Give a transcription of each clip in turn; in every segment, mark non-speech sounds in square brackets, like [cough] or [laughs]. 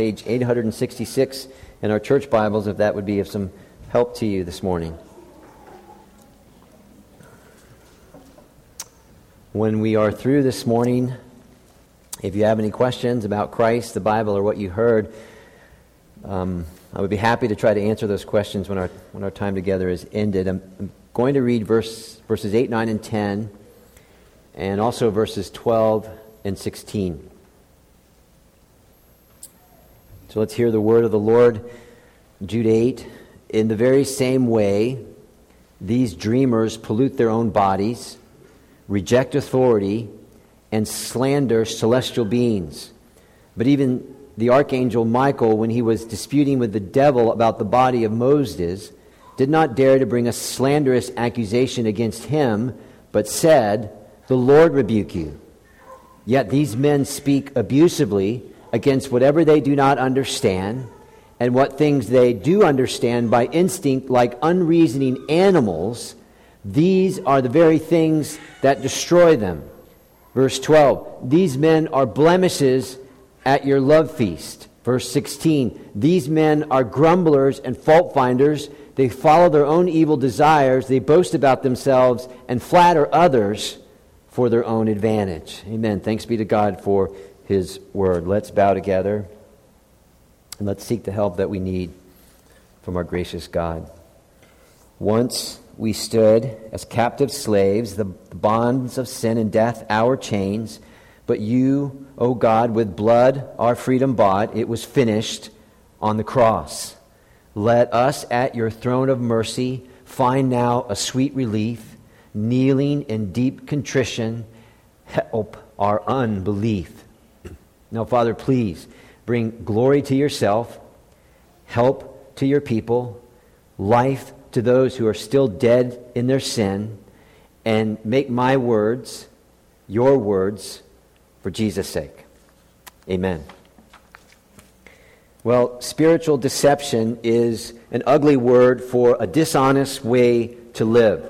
page 866 in our church Bibles, if that would be of some help to you this morning. When we are through this morning, if you have any questions about Christ, the Bible, or what you heard, um, I would be happy to try to answer those questions when our, when our time together is ended. I'm, I'm going to read verse, verses 8, 9, and 10, and also verses 12 and 16. So let's hear the word of the Lord. Jude 8. In the very same way, these dreamers pollute their own bodies, reject authority, and slander celestial beings. But even the archangel Michael, when he was disputing with the devil about the body of Moses, did not dare to bring a slanderous accusation against him, but said, The Lord rebuke you. Yet these men speak abusively against whatever they do not understand and what things they do understand by instinct, like unreasoning animals. These are the very things that destroy them. Verse 12 These men are blemishes at your love feast. Verse 16 These men are grumblers and fault finders. They follow their own evil desires. They boast about themselves and flatter others for their own advantage. Amen. Thanks be to God for his word. Let's bow together and let's seek the help that we need from our gracious God. Once we stood as captive slaves, the bonds of sin and death, our chains. But you, O God, with blood our freedom bought, it was finished on the cross. Let us at your throne of mercy find now a sweet relief, kneeling in deep contrition, help our unbelief. Now, Father, please bring glory to yourself, help to your people, life to those who are still dead in their sin, and make my words your words for Jesus' sake. Amen. Well, spiritual deception is an ugly word for a dishonest way to live.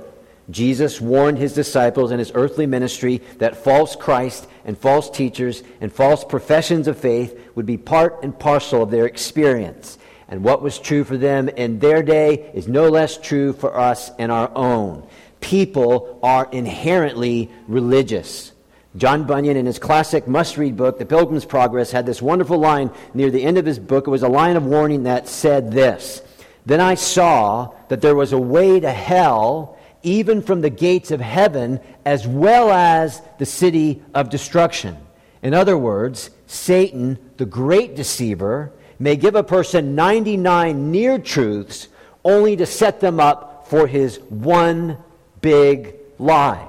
Jesus warned his disciples in his earthly ministry that false Christ and false teachers and false professions of faith would be part and parcel of their experience. And what was true for them in their day is no less true for us in our own. People are inherently religious. John Bunyan, in his classic must read book, The Pilgrim's Progress, had this wonderful line near the end of his book. It was a line of warning that said this Then I saw that there was a way to hell even from the gates of heaven, as well as the city of destruction. In other words, Satan, the great deceiver, may give a person 99 near truths only to set them up for his one big lie.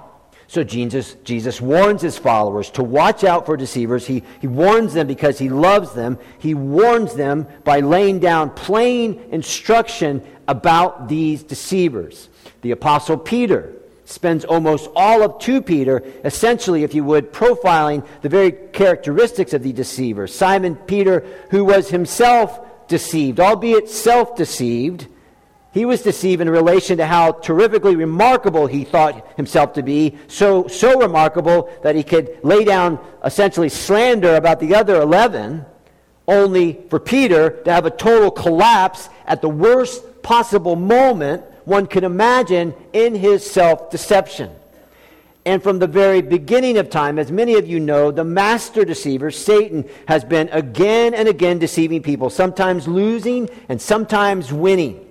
So Jesus, Jesus warns his followers to watch out for deceivers. He, he warns them because he loves them. He warns them by laying down plain instruction about these deceivers. The Apostle Peter spends almost all of 2 Peter, essentially, if you would, profiling the very characteristics of the deceiver. Simon Peter, who was himself deceived, albeit self deceived, he was deceived in relation to how terrifically remarkable he thought himself to be, so, so remarkable that he could lay down essentially slander about the other 11, only for Peter to have a total collapse at the worst possible moment one can imagine in his self deception. And from the very beginning of time, as many of you know, the master deceiver, Satan, has been again and again deceiving people, sometimes losing and sometimes winning.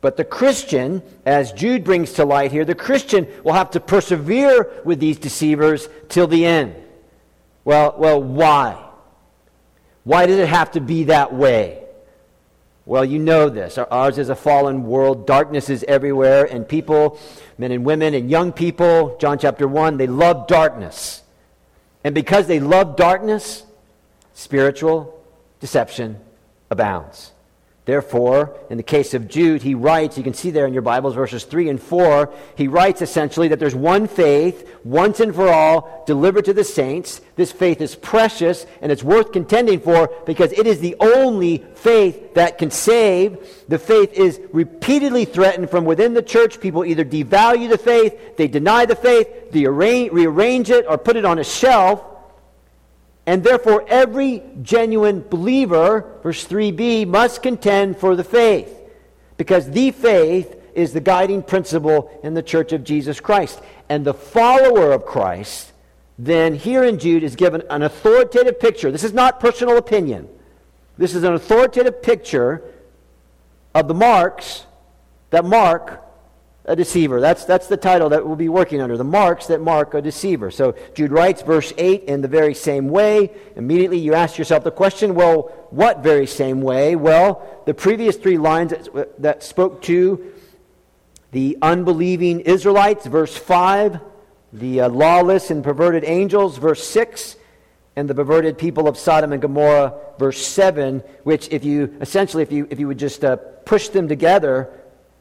But the Christian, as Jude brings to light here, the Christian will have to persevere with these deceivers till the end. Well, well, why? Why does it have to be that way? Well, you know this. Ours is a fallen world. Darkness is everywhere, and people, men and women, and young people, John chapter 1, they love darkness. And because they love darkness, spiritual deception abounds. Therefore, in the case of Jude, he writes, you can see there in your Bibles, verses 3 and 4, he writes essentially that there's one faith, once and for all, delivered to the saints. This faith is precious and it's worth contending for because it is the only faith that can save. The faith is repeatedly threatened from within the church. People either devalue the faith, they deny the faith, they rearrange it, or put it on a shelf. And therefore, every genuine believer, verse 3b, must contend for the faith, because the faith is the guiding principle in the church of Jesus Christ. And the follower of Christ, then, here in Jude, is given an authoritative picture. This is not personal opinion. This is an authoritative picture of the marks that mark a deceiver. That's, that's the title that we'll be working under the marks that mark a deceiver. So Jude writes verse 8 in the very same way. Immediately you ask yourself the question well, what very same way? Well, the previous three lines that, that spoke to the unbelieving Israelites, verse 5, the uh, lawless and perverted angels, verse 6, and the perverted people of Sodom and Gomorrah, verse 7, which, if you essentially, if you, if you would just uh, push them together,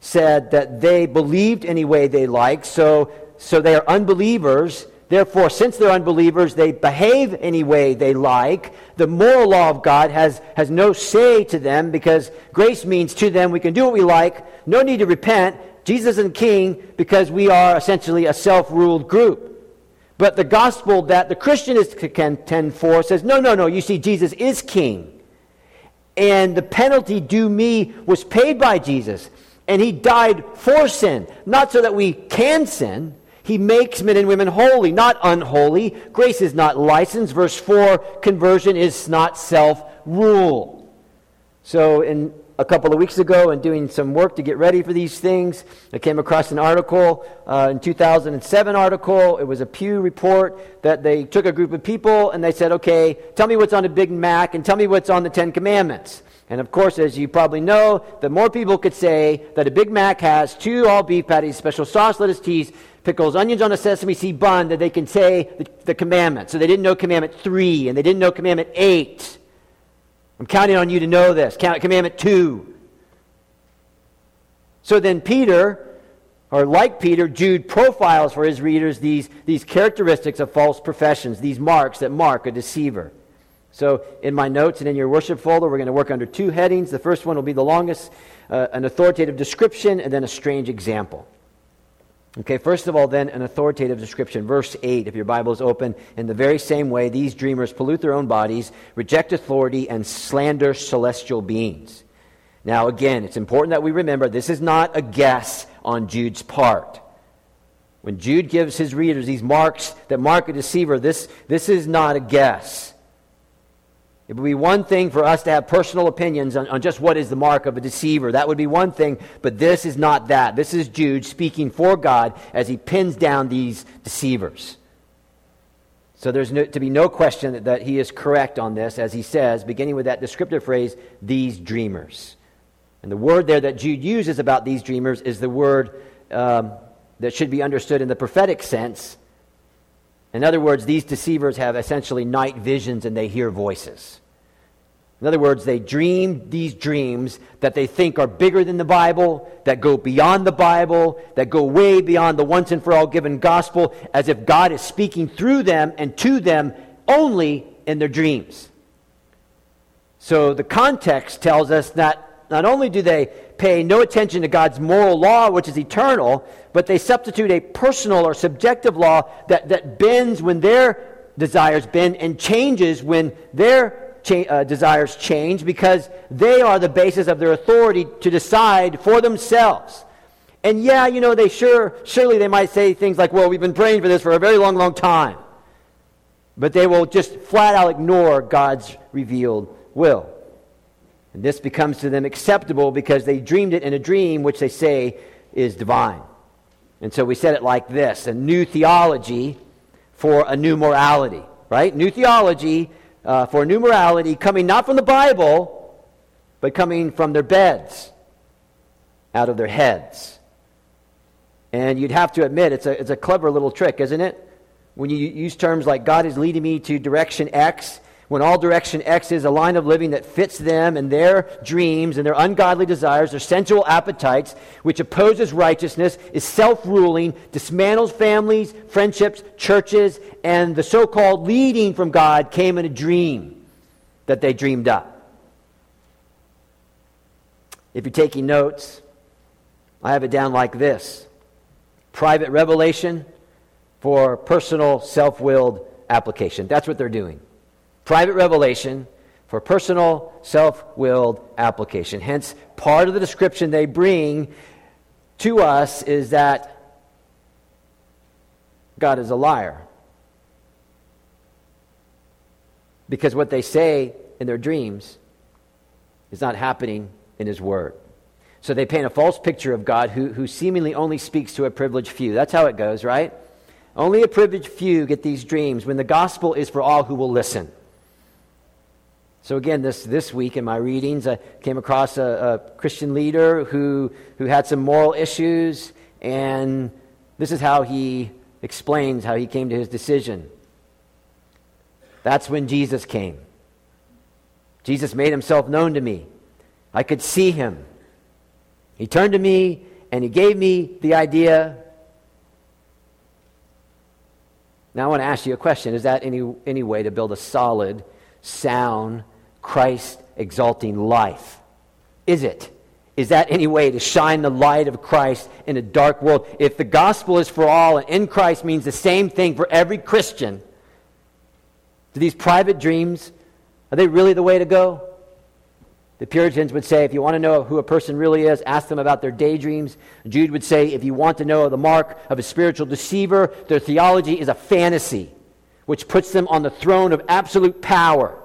said that they believed any way they liked, so, so they are unbelievers. Therefore, since they're unbelievers, they behave any way they like. The moral law of God has, has no say to them because grace means to them we can do what we like, no need to repent. Jesus is king because we are essentially a self ruled group. But the gospel that the Christian is to contend for says, no, no, no, you see, Jesus is king. And the penalty due me was paid by Jesus. And he died for sin, not so that we can sin. He makes men and women holy, not unholy. Grace is not license. Verse 4 conversion is not self rule. So, in a couple of weeks ago, and doing some work to get ready for these things, I came across an article, uh, in 2007 article. It was a Pew report that they took a group of people and they said, okay, tell me what's on a Big Mac and tell me what's on the Ten Commandments. And of course, as you probably know, the more people could say that a Big Mac has two all beef patties, special sauce, lettuce, cheese, pickles, onions on a sesame seed bun, that they can say the, the commandment. So they didn't know commandment three, and they didn't know commandment eight. I'm counting on you to know this. Count Commandment two. So then Peter, or like Peter, Jude profiles for his readers these, these characteristics of false professions, these marks that mark a deceiver. So, in my notes and in your worship folder, we're going to work under two headings. The first one will be the longest, uh, an authoritative description, and then a strange example. Okay, first of all, then, an authoritative description. Verse 8, if your Bible is open, in the very same way, these dreamers pollute their own bodies, reject authority, and slander celestial beings. Now, again, it's important that we remember this is not a guess on Jude's part. When Jude gives his readers these marks that mark a deceiver, this, this is not a guess. It would be one thing for us to have personal opinions on, on, just what is the mark of a deceiver. That would be one thing, but this is not that. This is Jude speaking for God as he pins down these deceivers. So there's no, to be no question that, that he is correct on this, as he says, beginning with that descriptive phrase, these dreamers. And the word there that Jude uses about these dreamers is the word um, that should be understood in the prophetic sense in other words, these deceivers have essentially night visions and they hear voices. In other words, they dream these dreams that they think are bigger than the Bible, that go beyond the Bible, that go way beyond the once and for all given gospel, as if God is speaking through them and to them only in their dreams. So the context tells us that not only do they pay no attention to God's moral law, which is eternal, but they substitute a personal or subjective law that, that bends when their desires bend and changes when their cha- uh, desires change because they are the basis of their authority to decide for themselves. And yeah, you know, they sure, surely they might say things like, well, we've been praying for this for a very long, long time. But they will just flat out ignore God's revealed will. And this becomes to them acceptable because they dreamed it in a dream which they say is divine. And so we said it like this a new theology for a new morality, right? New theology uh, for a new morality coming not from the Bible, but coming from their beds, out of their heads. And you'd have to admit, it's a, it's a clever little trick, isn't it? When you use terms like God is leading me to direction X, when all direction X is a line of living that fits them and their dreams and their ungodly desires, their sensual appetites, which opposes righteousness, is self ruling, dismantles families, friendships, churches, and the so called leading from God came in a dream that they dreamed up. If you're taking notes, I have it down like this private revelation for personal self willed application. That's what they're doing. Private revelation for personal, self willed application. Hence, part of the description they bring to us is that God is a liar. Because what they say in their dreams is not happening in His Word. So they paint a false picture of God who, who seemingly only speaks to a privileged few. That's how it goes, right? Only a privileged few get these dreams when the gospel is for all who will listen. So, again, this, this week in my readings, I came across a, a Christian leader who, who had some moral issues, and this is how he explains how he came to his decision. That's when Jesus came. Jesus made himself known to me. I could see him. He turned to me and he gave me the idea. Now I want to ask you a question. Is that any, any way to build a solid, sound, Christ exalting life? Is it? Is that any way to shine the light of Christ in a dark world? If the gospel is for all and in Christ means the same thing for every Christian, do these private dreams, are they really the way to go? The Puritans would say, if you want to know who a person really is, ask them about their daydreams. Jude would say, if you want to know the mark of a spiritual deceiver, their theology is a fantasy, which puts them on the throne of absolute power.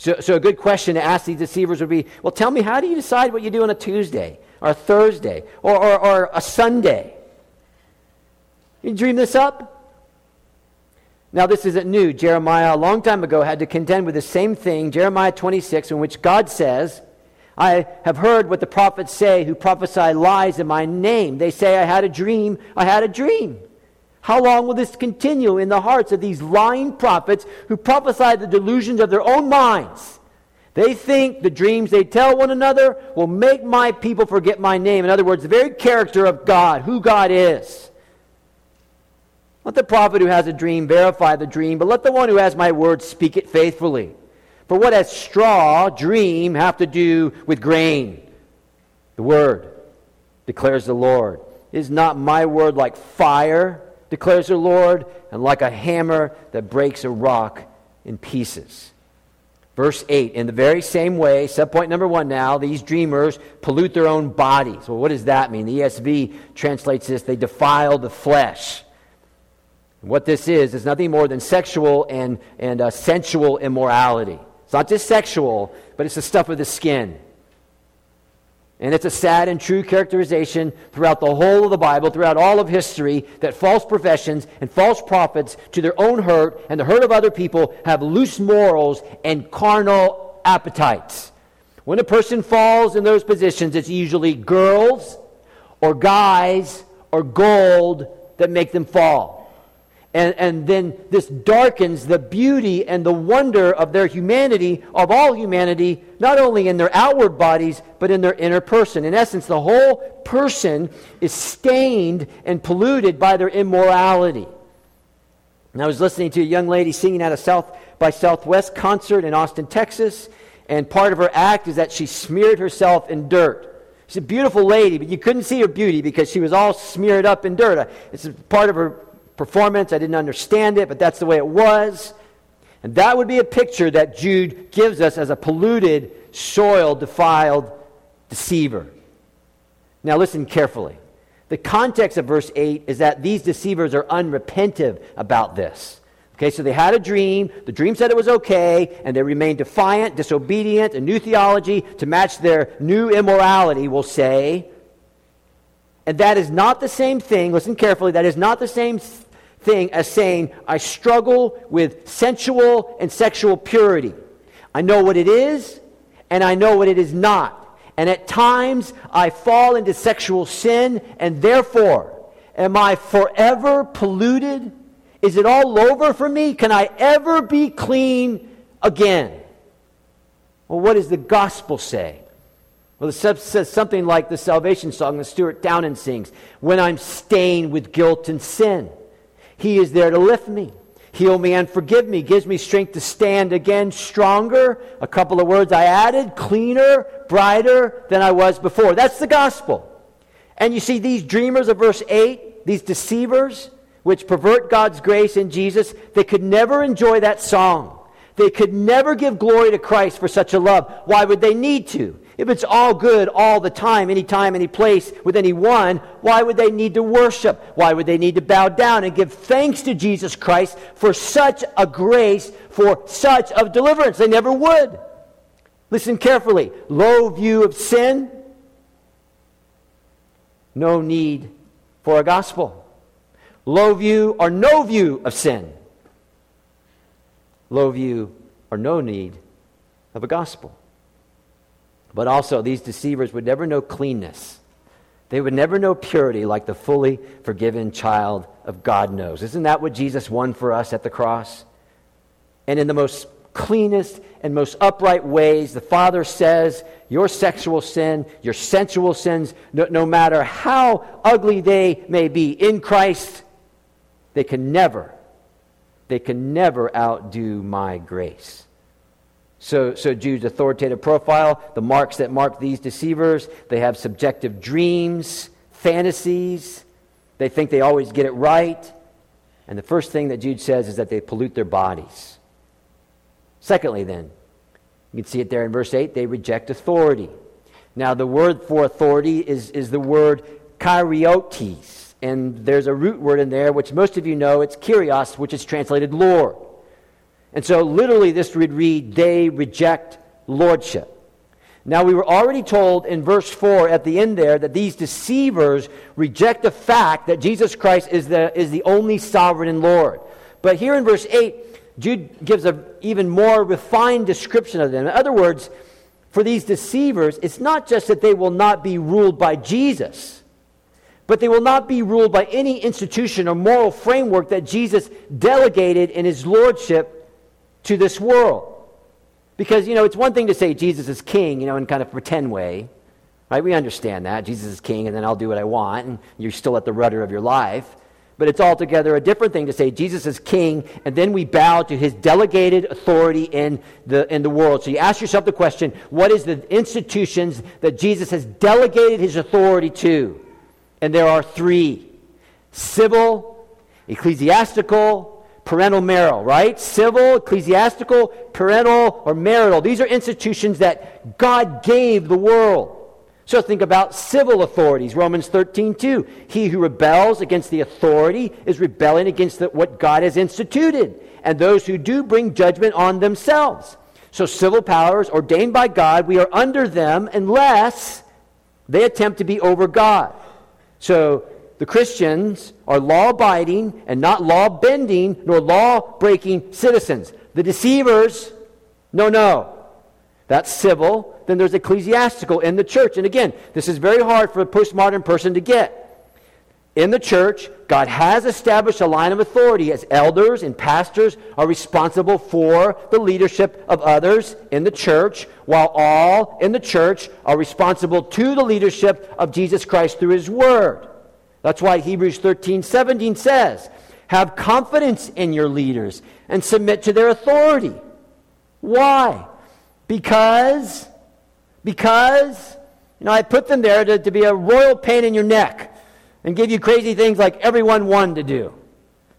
So, so a good question to ask these deceivers would be, well, tell me, how do you decide what you do on a Tuesday or a Thursday or, or, or a Sunday? You dream this up? Now, this isn't new. Jeremiah, a long time ago, had to contend with the same thing, Jeremiah 26, in which God says, I have heard what the prophets say who prophesy lies in my name. They say, I had a dream, I had a dream. How long will this continue in the hearts of these lying prophets who prophesy the delusions of their own minds? They think the dreams they tell one another will make my people forget my name. In other words, the very character of God, who God is. Let the prophet who has a dream verify the dream, but let the one who has my word speak it faithfully. For what has straw, dream, have to do with grain? The word, declares the Lord. Is not my word like fire, declares the Lord, and like a hammer that breaks a rock in pieces? Verse 8, in the very same way, subpoint number one now, these dreamers pollute their own bodies. Well, what does that mean? The ESV translates this they defile the flesh. What this is, is nothing more than sexual and, and uh, sensual immorality. It's not just sexual, but it's the stuff of the skin. And it's a sad and true characterization throughout the whole of the Bible, throughout all of history, that false professions and false prophets, to their own hurt and the hurt of other people, have loose morals and carnal appetites. When a person falls in those positions, it's usually girls or guys or gold that make them fall. And, and then this darkens the beauty and the wonder of their humanity, of all humanity, not only in their outward bodies, but in their inner person. In essence, the whole person is stained and polluted by their immorality. And I was listening to a young lady singing at a South by Southwest concert in Austin, Texas, and part of her act is that she smeared herself in dirt. She's a beautiful lady, but you couldn't see her beauty because she was all smeared up in dirt. It's part of her performance. I didn't understand it, but that's the way it was. And that would be a picture that Jude gives us as a polluted, soiled, defiled deceiver. Now, listen carefully. The context of verse 8 is that these deceivers are unrepentive about this. Okay, so they had a dream. The dream said it was okay, and they remained defiant, disobedient, a new theology to match their new immorality, we'll say. And that is not the same thing, listen carefully, that is not the same thing as saying, I struggle with sensual and sexual purity. I know what it is, and I know what it is not. And at times I fall into sexual sin, and therefore, am I forever polluted? Is it all over for me? Can I ever be clean again? Well, what does the gospel say? Well, it says something like the salvation song that Stuart Townend sings When I'm stained with guilt and sin. He is there to lift me, heal me, and forgive me, gives me strength to stand again stronger. A couple of words I added cleaner, brighter than I was before. That's the gospel. And you see, these dreamers of verse 8, these deceivers, which pervert God's grace in Jesus, they could never enjoy that song. They could never give glory to Christ for such a love. Why would they need to? If it's all good all the time, anytime, any place, with anyone, why would they need to worship? Why would they need to bow down and give thanks to Jesus Christ for such a grace, for such a deliverance? They never would. Listen carefully. Low view of sin, no need for a gospel. Low view or no view of sin, low view or no need of a gospel. But also, these deceivers would never know cleanness. They would never know purity like the fully forgiven child of God knows. Isn't that what Jesus won for us at the cross? And in the most cleanest and most upright ways, the Father says, Your sexual sin, your sensual sins, no, no matter how ugly they may be in Christ, they can never, they can never outdo my grace. So, so Jude's authoritative profile, the marks that mark these deceivers, they have subjective dreams, fantasies. They think they always get it right. And the first thing that Jude says is that they pollute their bodies. Secondly, then, you can see it there in verse 8, they reject authority. Now, the word for authority is, is the word kyriotes. And there's a root word in there, which most of you know, it's kyrios, which is translated Lord. And so, literally, this would read, they reject lordship. Now, we were already told in verse 4 at the end there that these deceivers reject the fact that Jesus Christ is the, is the only sovereign and Lord. But here in verse 8, Jude gives an even more refined description of them. In other words, for these deceivers, it's not just that they will not be ruled by Jesus, but they will not be ruled by any institution or moral framework that Jesus delegated in his lordship to this world. Because, you know, it's one thing to say Jesus is king, you know, in kind of pretend way. Right? We understand that. Jesus is king, and then I'll do what I want, and you're still at the rudder of your life. But it's altogether a different thing to say Jesus is king, and then we bow to his delegated authority in the, in the world. So you ask yourself the question what is the institutions that Jesus has delegated his authority to? And there are three civil, ecclesiastical, parental marital, right? Civil, ecclesiastical, parental, or marital. These are institutions that God gave the world. So think about civil authorities. Romans 13, 2. He who rebels against the authority is rebelling against the, what God has instituted. And those who do bring judgment on themselves. So civil powers ordained by God, we are under them unless they attempt to be over God. So the Christians are law abiding and not law bending nor law breaking citizens. The deceivers, no, no. That's civil. Then there's ecclesiastical in the church. And again, this is very hard for a postmodern person to get. In the church, God has established a line of authority as elders and pastors are responsible for the leadership of others in the church, while all in the church are responsible to the leadership of Jesus Christ through his word. That's why Hebrews 13 17 says, Have confidence in your leaders and submit to their authority. Why? Because, because, you know, I put them there to, to be a royal pain in your neck and give you crazy things like everyone wanted to do.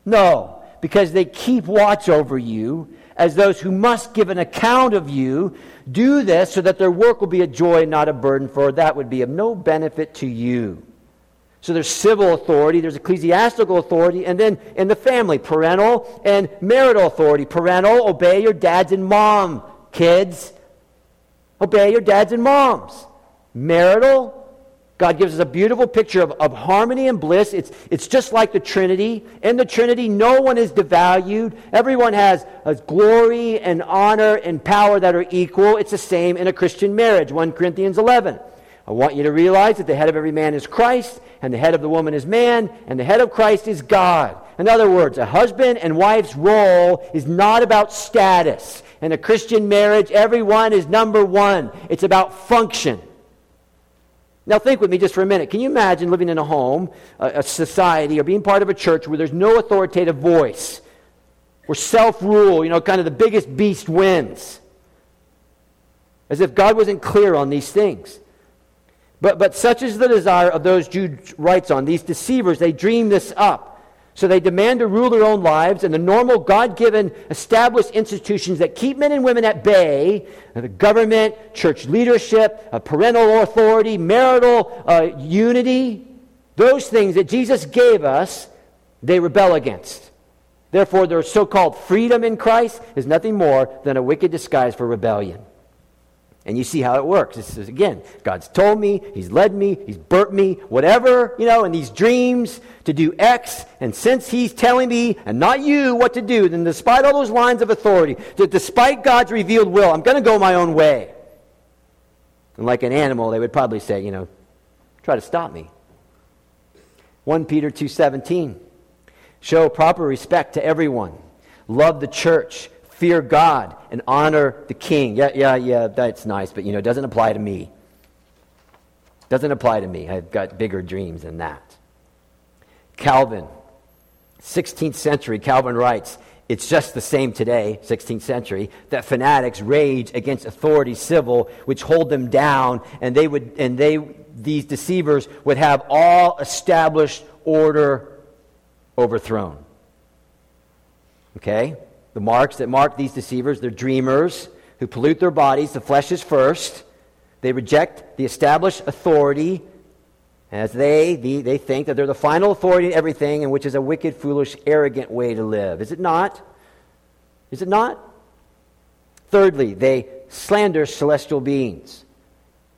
No, because they keep watch over you as those who must give an account of you do this so that their work will be a joy and not a burden, for that would be of no benefit to you. So there's civil authority, there's ecclesiastical authority, and then in the family, parental and marital authority. Parental, obey your dads and mom, kids. Obey your dads and moms. Marital, God gives us a beautiful picture of, of harmony and bliss. It's, it's just like the Trinity. In the Trinity, no one is devalued. Everyone has a glory and honor and power that are equal. It's the same in a Christian marriage. 1 Corinthians 11. I want you to realize that the head of every man is Christ, and the head of the woman is man, and the head of Christ is God. In other words, a husband and wife's role is not about status. In a Christian marriage, everyone is number one. It's about function. Now, think with me just for a minute. Can you imagine living in a home, a, a society, or being part of a church where there's no authoritative voice, where self rule, you know, kind of the biggest beast wins? As if God wasn't clear on these things. But, but such is the desire of those Jude writes on. These deceivers, they dream this up. So they demand to rule their own lives, and the normal God given established institutions that keep men and women at bay the government, church leadership, parental authority, marital uh, unity those things that Jesus gave us, they rebel against. Therefore, their so called freedom in Christ is nothing more than a wicked disguise for rebellion. And you see how it works. This is, again, God's told me, He's led me, He's burnt me, whatever, you know, in these dreams to do X. And since He's telling me and not you what to do, then despite all those lines of authority, despite God's revealed will, I'm going to go my own way. And like an animal, they would probably say, you know, try to stop me. 1 Peter 2:17 Show proper respect to everyone. Love the church fear God and honor the king. Yeah, yeah, yeah, that's nice, but you know, it doesn't apply to me. Doesn't apply to me. I've got bigger dreams than that. Calvin, 16th century, Calvin writes, it's just the same today, 16th century, that fanatics rage against authority civil, which hold them down, and they would, and they, these deceivers would have all established order overthrown. Okay? The marks that mark these deceivers, they're dreamers who pollute their bodies. The flesh is first. They reject the established authority as they, the, they think that they're the final authority in everything, and which is a wicked, foolish, arrogant way to live. Is it not? Is it not? Thirdly, they slander celestial beings.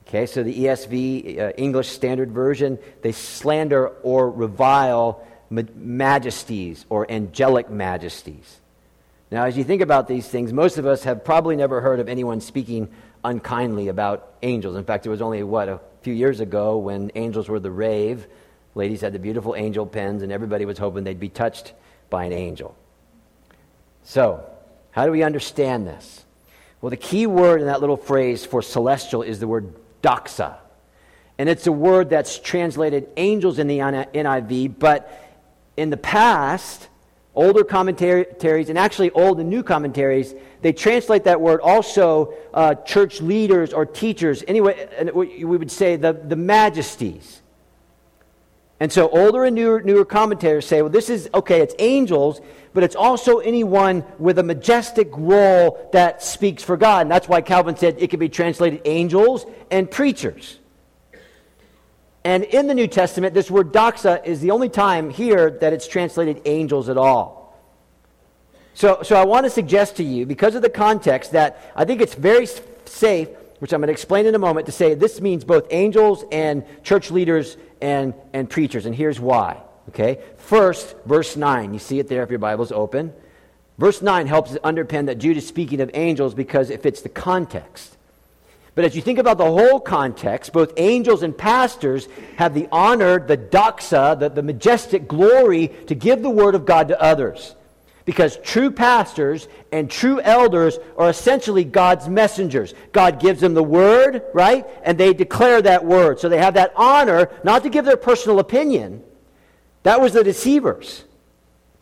Okay, so the ESV, uh, English Standard Version, they slander or revile majesties or angelic majesties. Now, as you think about these things, most of us have probably never heard of anyone speaking unkindly about angels. In fact, it was only, what, a few years ago when angels were the rave. Ladies had the beautiful angel pens, and everybody was hoping they'd be touched by an angel. So, how do we understand this? Well, the key word in that little phrase for celestial is the word doxa. And it's a word that's translated angels in the NIV, but in the past, older commentaries, and actually old and new commentaries, they translate that word also uh, church leaders or teachers. Anyway, we would say the, the majesties. And so older and newer, newer commentators say, well, this is, okay, it's angels, but it's also anyone with a majestic role that speaks for God. And that's why Calvin said it could be translated angels and preachers. And in the New Testament, this word doxa is the only time here that it's translated angels at all. So, so I want to suggest to you, because of the context, that I think it's very safe, which I'm going to explain in a moment, to say this means both angels and church leaders and, and preachers. And here's why. Okay? First, verse 9. You see it there if your Bible's open. Verse 9 helps underpin that Jude is speaking of angels because it fits the context. But as you think about the whole context, both angels and pastors have the honor, the doxa, the, the majestic glory to give the word of God to others. Because true pastors and true elders are essentially God's messengers. God gives them the word, right? And they declare that word. So they have that honor, not to give their personal opinion. That was the deceivers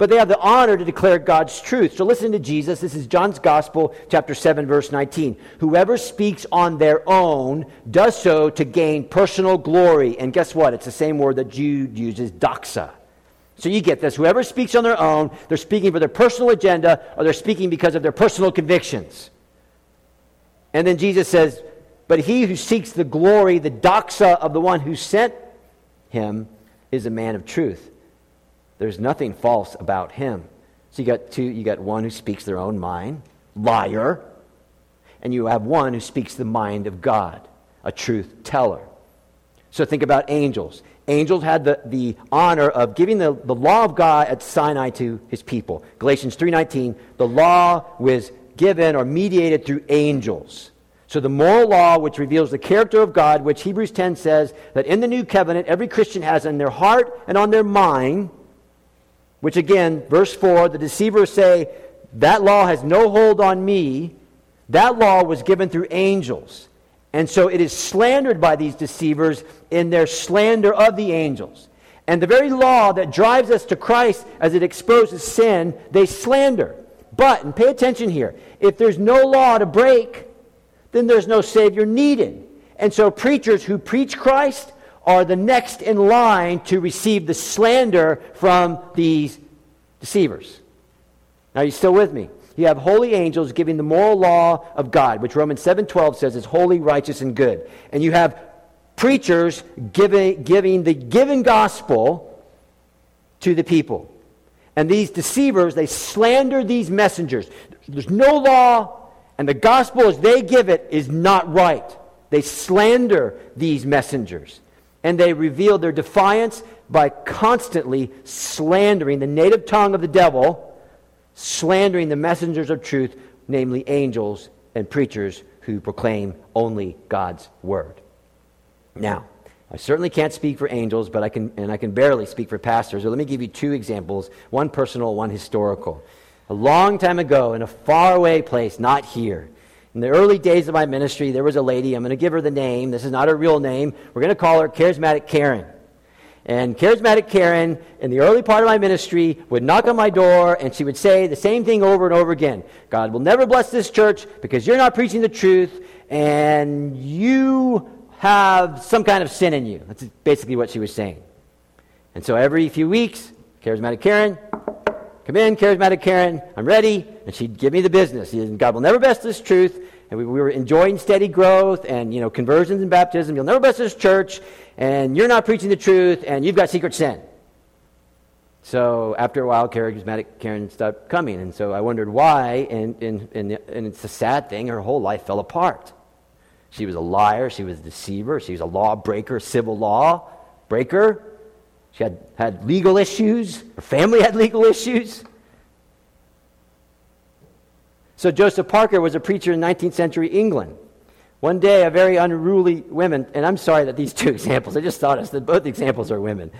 but they have the honor to declare God's truth. So listen to Jesus. This is John's Gospel, chapter 7, verse 19. Whoever speaks on their own does so to gain personal glory. And guess what? It's the same word that Jude uses, doxa. So you get this. Whoever speaks on their own, they're speaking for their personal agenda or they're speaking because of their personal convictions. And then Jesus says, But he who seeks the glory, the doxa of the one who sent him, is a man of truth there's nothing false about him. So you got two, you got one who speaks their own mind, liar, and you have one who speaks the mind of God, a truth teller. So think about angels. Angels had the, the honor of giving the, the law of God at Sinai to his people. Galatians 3.19, the law was given or mediated through angels. So the moral law, which reveals the character of God, which Hebrews 10 says that in the new covenant, every Christian has in their heart and on their mind, which again, verse 4, the deceivers say, that law has no hold on me. That law was given through angels. And so it is slandered by these deceivers in their slander of the angels. And the very law that drives us to Christ as it exposes sin, they slander. But, and pay attention here, if there's no law to break, then there's no Savior needed. And so preachers who preach Christ are the next in line to receive the slander from these deceivers. Now, you still with me? You have holy angels giving the moral law of God, which Romans 7:12 says is holy, righteous, and good. And you have preachers giving, giving the given gospel to the people. And these deceivers, they slander these messengers. There's no law, and the gospel as they give it is not right. They slander these messengers. And they reveal their defiance by constantly slandering the native tongue of the devil, slandering the messengers of truth, namely angels and preachers who proclaim only God's word. Now, I certainly can't speak for angels, but I can, and I can barely speak for pastors. So let me give you two examples one personal, one historical. A long time ago, in a faraway place, not here, in the early days of my ministry, there was a lady. I'm going to give her the name. This is not her real name. We're going to call her Charismatic Karen. And Charismatic Karen, in the early part of my ministry, would knock on my door and she would say the same thing over and over again God will never bless this church because you're not preaching the truth and you have some kind of sin in you. That's basically what she was saying. And so every few weeks, charismatic Karen, come in, charismatic Karen, I'm ready. And she'd give me the business. God will never best this truth. And we, we were enjoying steady growth and, you know, conversions and baptism. You'll never best this church. And you're not preaching the truth. And you've got secret sin. So after a while, charismatic Karen stopped coming. And so I wondered why. And, and, and, and it's a sad thing. Her whole life fell apart. She was a liar. She was a deceiver. She was a lawbreaker, civil law breaker. She had, had legal issues. Her family had legal issues. So Joseph Parker was a preacher in 19th century England. One day, a very unruly woman, and I'm sorry that these [laughs] two examples, I just thought us that both examples are women.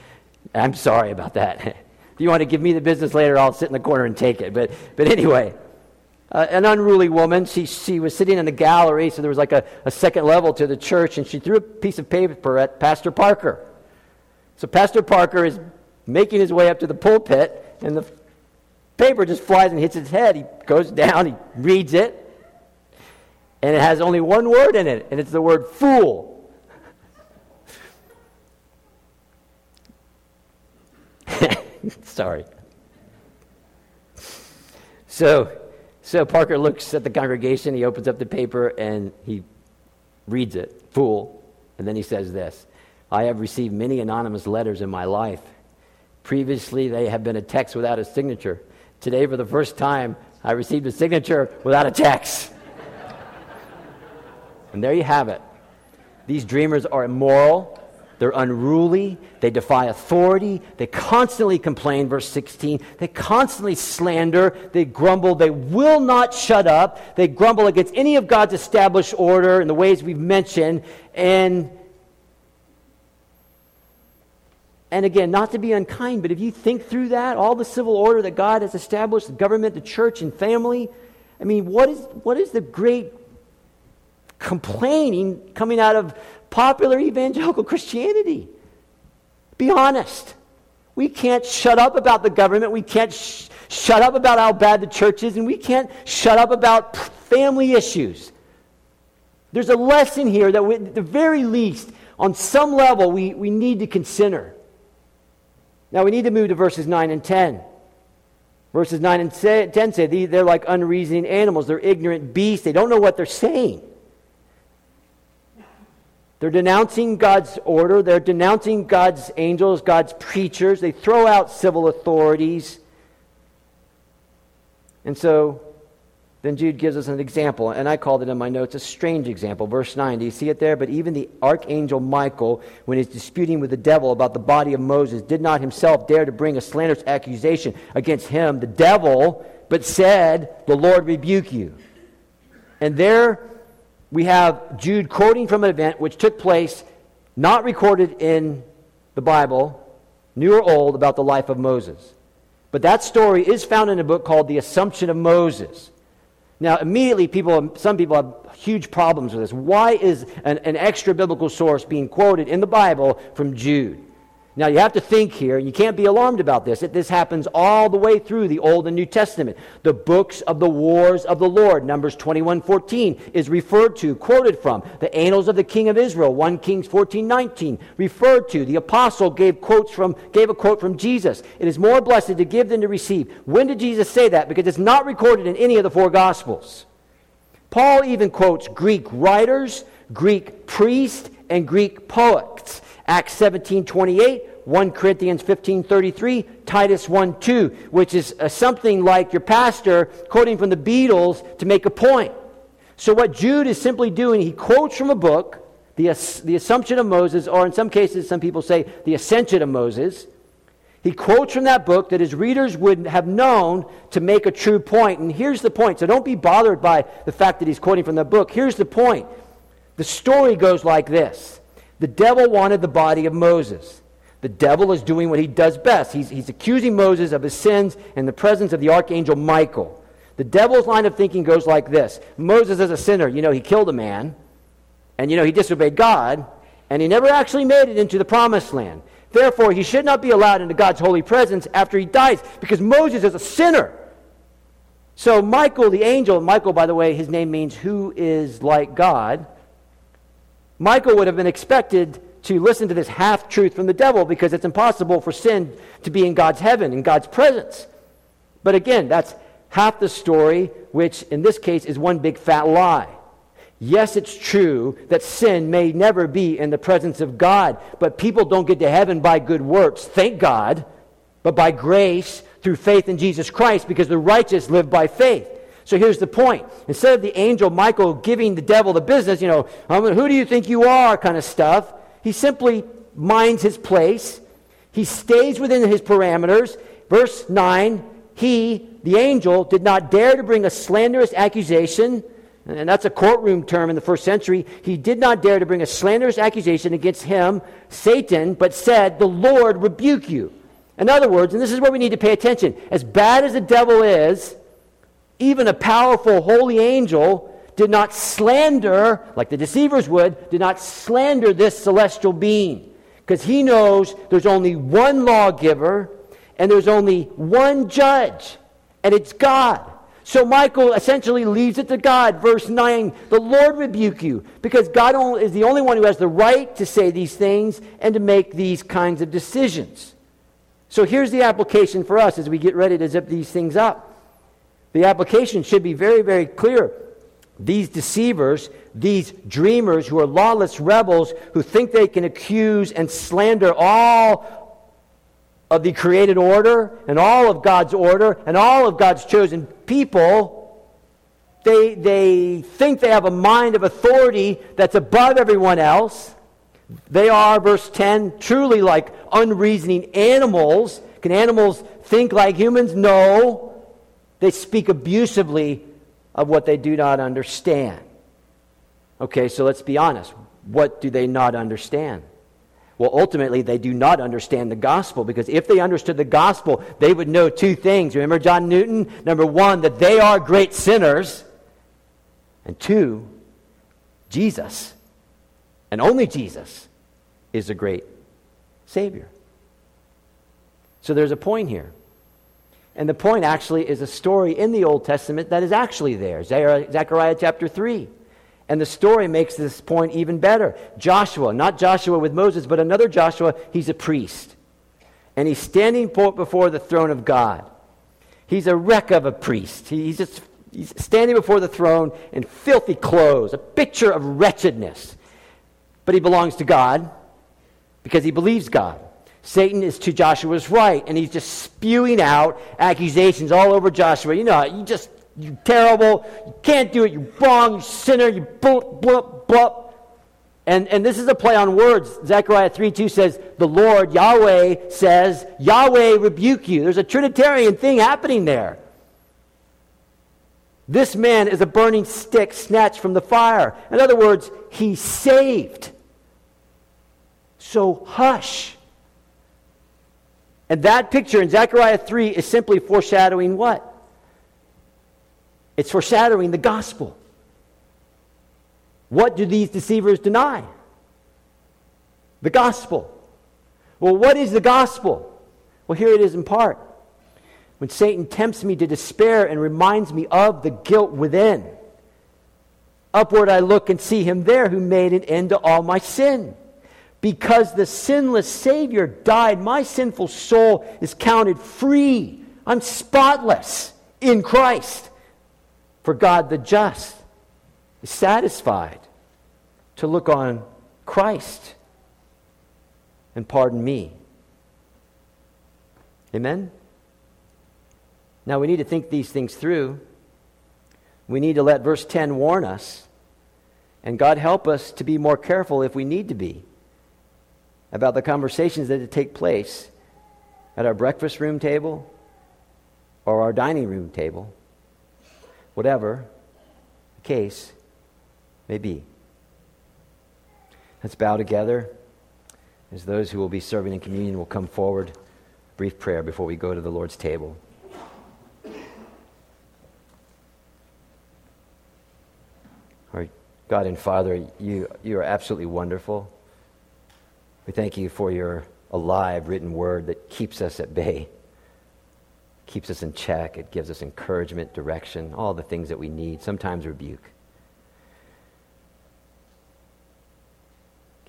I'm sorry about that. [laughs] if you want to give me the business later, I'll sit in the corner and take it. But, but anyway, uh, an unruly woman. She, she was sitting in the gallery, so there was like a, a second level to the church, and she threw a piece of paper at Pastor Parker. So Pastor Parker is making his way up to the pulpit, and the paper just flies and hits his head. He goes down, he reads it, and it has only one word in it, and it's the word fool. [laughs] Sorry. So so Parker looks at the congregation, he opens up the paper, and he reads it, fool. And then he says this I have received many anonymous letters in my life. Previously, they have been a text without a signature. Today, for the first time, I received a signature without a text. and there you have it. These dreamers are immoral, they're unruly. They defy authority. They constantly complain, verse 16. They constantly slander. They grumble. They will not shut up. They grumble against any of God's established order in the ways we've mentioned. And, and again, not to be unkind, but if you think through that, all the civil order that God has established, the government, the church, and family, I mean, what is, what is the great complaining coming out of popular evangelical Christianity. Be honest. We can't shut up about the government. We can't sh- shut up about how bad the church is, and we can't shut up about family issues. There's a lesson here that, we, at the very least, on some level, we, we need to consider. Now, we need to move to verses 9 and 10. Verses 9 and 10 say they're like unreasoning animals. They're ignorant beasts. They don't know what they're saying. They're denouncing God's order. They're denouncing God's angels, God's preachers. They throw out civil authorities. And so then Jude gives us an example, and I called it in my notes a strange example. Verse 9, do you see it there? But even the archangel Michael, when he's disputing with the devil about the body of Moses, did not himself dare to bring a slanderous accusation against him, the devil, but said, The Lord rebuke you. And there we have Jude quoting from an event which took place, not recorded in the Bible, new or old, about the life of Moses. But that story is found in a book called The Assumption of Moses. Now, immediately, people, some people have huge problems with this. Why is an, an extra biblical source being quoted in the Bible from Jude? Now, you have to think here, you can't be alarmed about this. This happens all the way through the Old and New Testament. The books of the wars of the Lord, Numbers 21 14, is referred to, quoted from. The annals of the king of Israel, 1 Kings 14 19, referred to. The apostle gave, quotes from, gave a quote from Jesus. It is more blessed to give than to receive. When did Jesus say that? Because it's not recorded in any of the four Gospels. Paul even quotes Greek writers, Greek priests, and Greek poets. Acts 17 28, 1 Corinthians 15 33, Titus 1 2, which is uh, something like your pastor quoting from the Beatles to make a point. So, what Jude is simply doing, he quotes from a book, the, the Assumption of Moses, or in some cases, some people say the Ascension of Moses. He quotes from that book that his readers would have known to make a true point. And here's the point. So don't be bothered by the fact that he's quoting from the book. Here's the point. The story goes like this The devil wanted the body of Moses. The devil is doing what he does best. He's, he's accusing Moses of his sins in the presence of the archangel Michael. The devil's line of thinking goes like this Moses is a sinner. You know, he killed a man, and you know, he disobeyed God, and he never actually made it into the promised land. Therefore, he should not be allowed into God's holy presence after he dies because Moses is a sinner. So, Michael, the angel, Michael, by the way, his name means who is like God. Michael would have been expected to listen to this half truth from the devil because it's impossible for sin to be in God's heaven, in God's presence. But again, that's half the story, which in this case is one big fat lie. Yes, it's true that sin may never be in the presence of God, but people don't get to heaven by good works, thank God, but by grace through faith in Jesus Christ because the righteous live by faith. So here's the point. Instead of the angel Michael giving the devil the business, you know, um, who do you think you are kind of stuff, he simply minds his place. He stays within his parameters. Verse 9, he, the angel, did not dare to bring a slanderous accusation and that's a courtroom term in the first century. He did not dare to bring a slanderous accusation against him, Satan, but said, The Lord rebuke you. In other words, and this is where we need to pay attention, as bad as the devil is, even a powerful holy angel did not slander, like the deceivers would, did not slander this celestial being. Because he knows there's only one lawgiver and there's only one judge, and it's God. So Michael essentially leaves it to God. Verse 9 The Lord rebuke you, because God is the only one who has the right to say these things and to make these kinds of decisions. So here's the application for us as we get ready to zip these things up. The application should be very, very clear. These deceivers, these dreamers who are lawless rebels who think they can accuse and slander all of the created order and all of God's order and all of God's chosen people, they, they think they have a mind of authority that's above everyone else. They are, verse 10, truly like unreasoning animals. Can animals think like humans? No. They speak abusively of what they do not understand. Okay, so let's be honest. What do they not understand? Well, ultimately, they do not understand the gospel because if they understood the gospel, they would know two things. Remember John Newton? Number one, that they are great sinners. And two, Jesus, and only Jesus, is a great Savior. So there's a point here. And the point actually is a story in the Old Testament that is actually there Zechariah chapter 3. And the story makes this point even better. Joshua, not Joshua with Moses, but another Joshua, he's a priest. And he's standing before the throne of God. He's a wreck of a priest. He's just he's standing before the throne in filthy clothes, a picture of wretchedness. But he belongs to God because he believes God. Satan is to Joshua's right, and he's just spewing out accusations all over Joshua. You know, you just you're terrible. You can't do it. You're wrong. You sinner. You blup, blup, blup. And, and this is a play on words. Zechariah 3 2 says, The Lord, Yahweh, says, Yahweh rebuke you. There's a Trinitarian thing happening there. This man is a burning stick snatched from the fire. In other words, he's saved. So hush. And that picture in Zechariah 3 is simply foreshadowing what? It's foreshadowing the gospel. What do these deceivers deny? The gospel. Well, what is the gospel? Well, here it is in part. When Satan tempts me to despair and reminds me of the guilt within, upward I look and see him there who made an end to all my sin. Because the sinless Savior died, my sinful soul is counted free. I'm spotless in Christ. For God the just is satisfied to look on Christ and pardon me. Amen? Now we need to think these things through. We need to let verse 10 warn us. And God help us to be more careful if we need to be about the conversations that take place at our breakfast room table or our dining room table, whatever the case may be. Let's bow together as those who will be serving in communion will come forward. Brief prayer before we go to the Lord's table. Our God and Father, you, you are absolutely wonderful. We thank you for your alive written word that keeps us at bay, keeps us in check. It gives us encouragement, direction, all the things that we need, sometimes rebuke.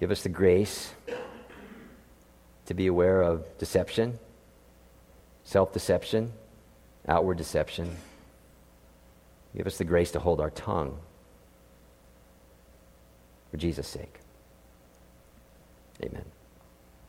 Give us the grace to be aware of deception, self deception, outward deception. Give us the grace to hold our tongue for Jesus' sake. Amen.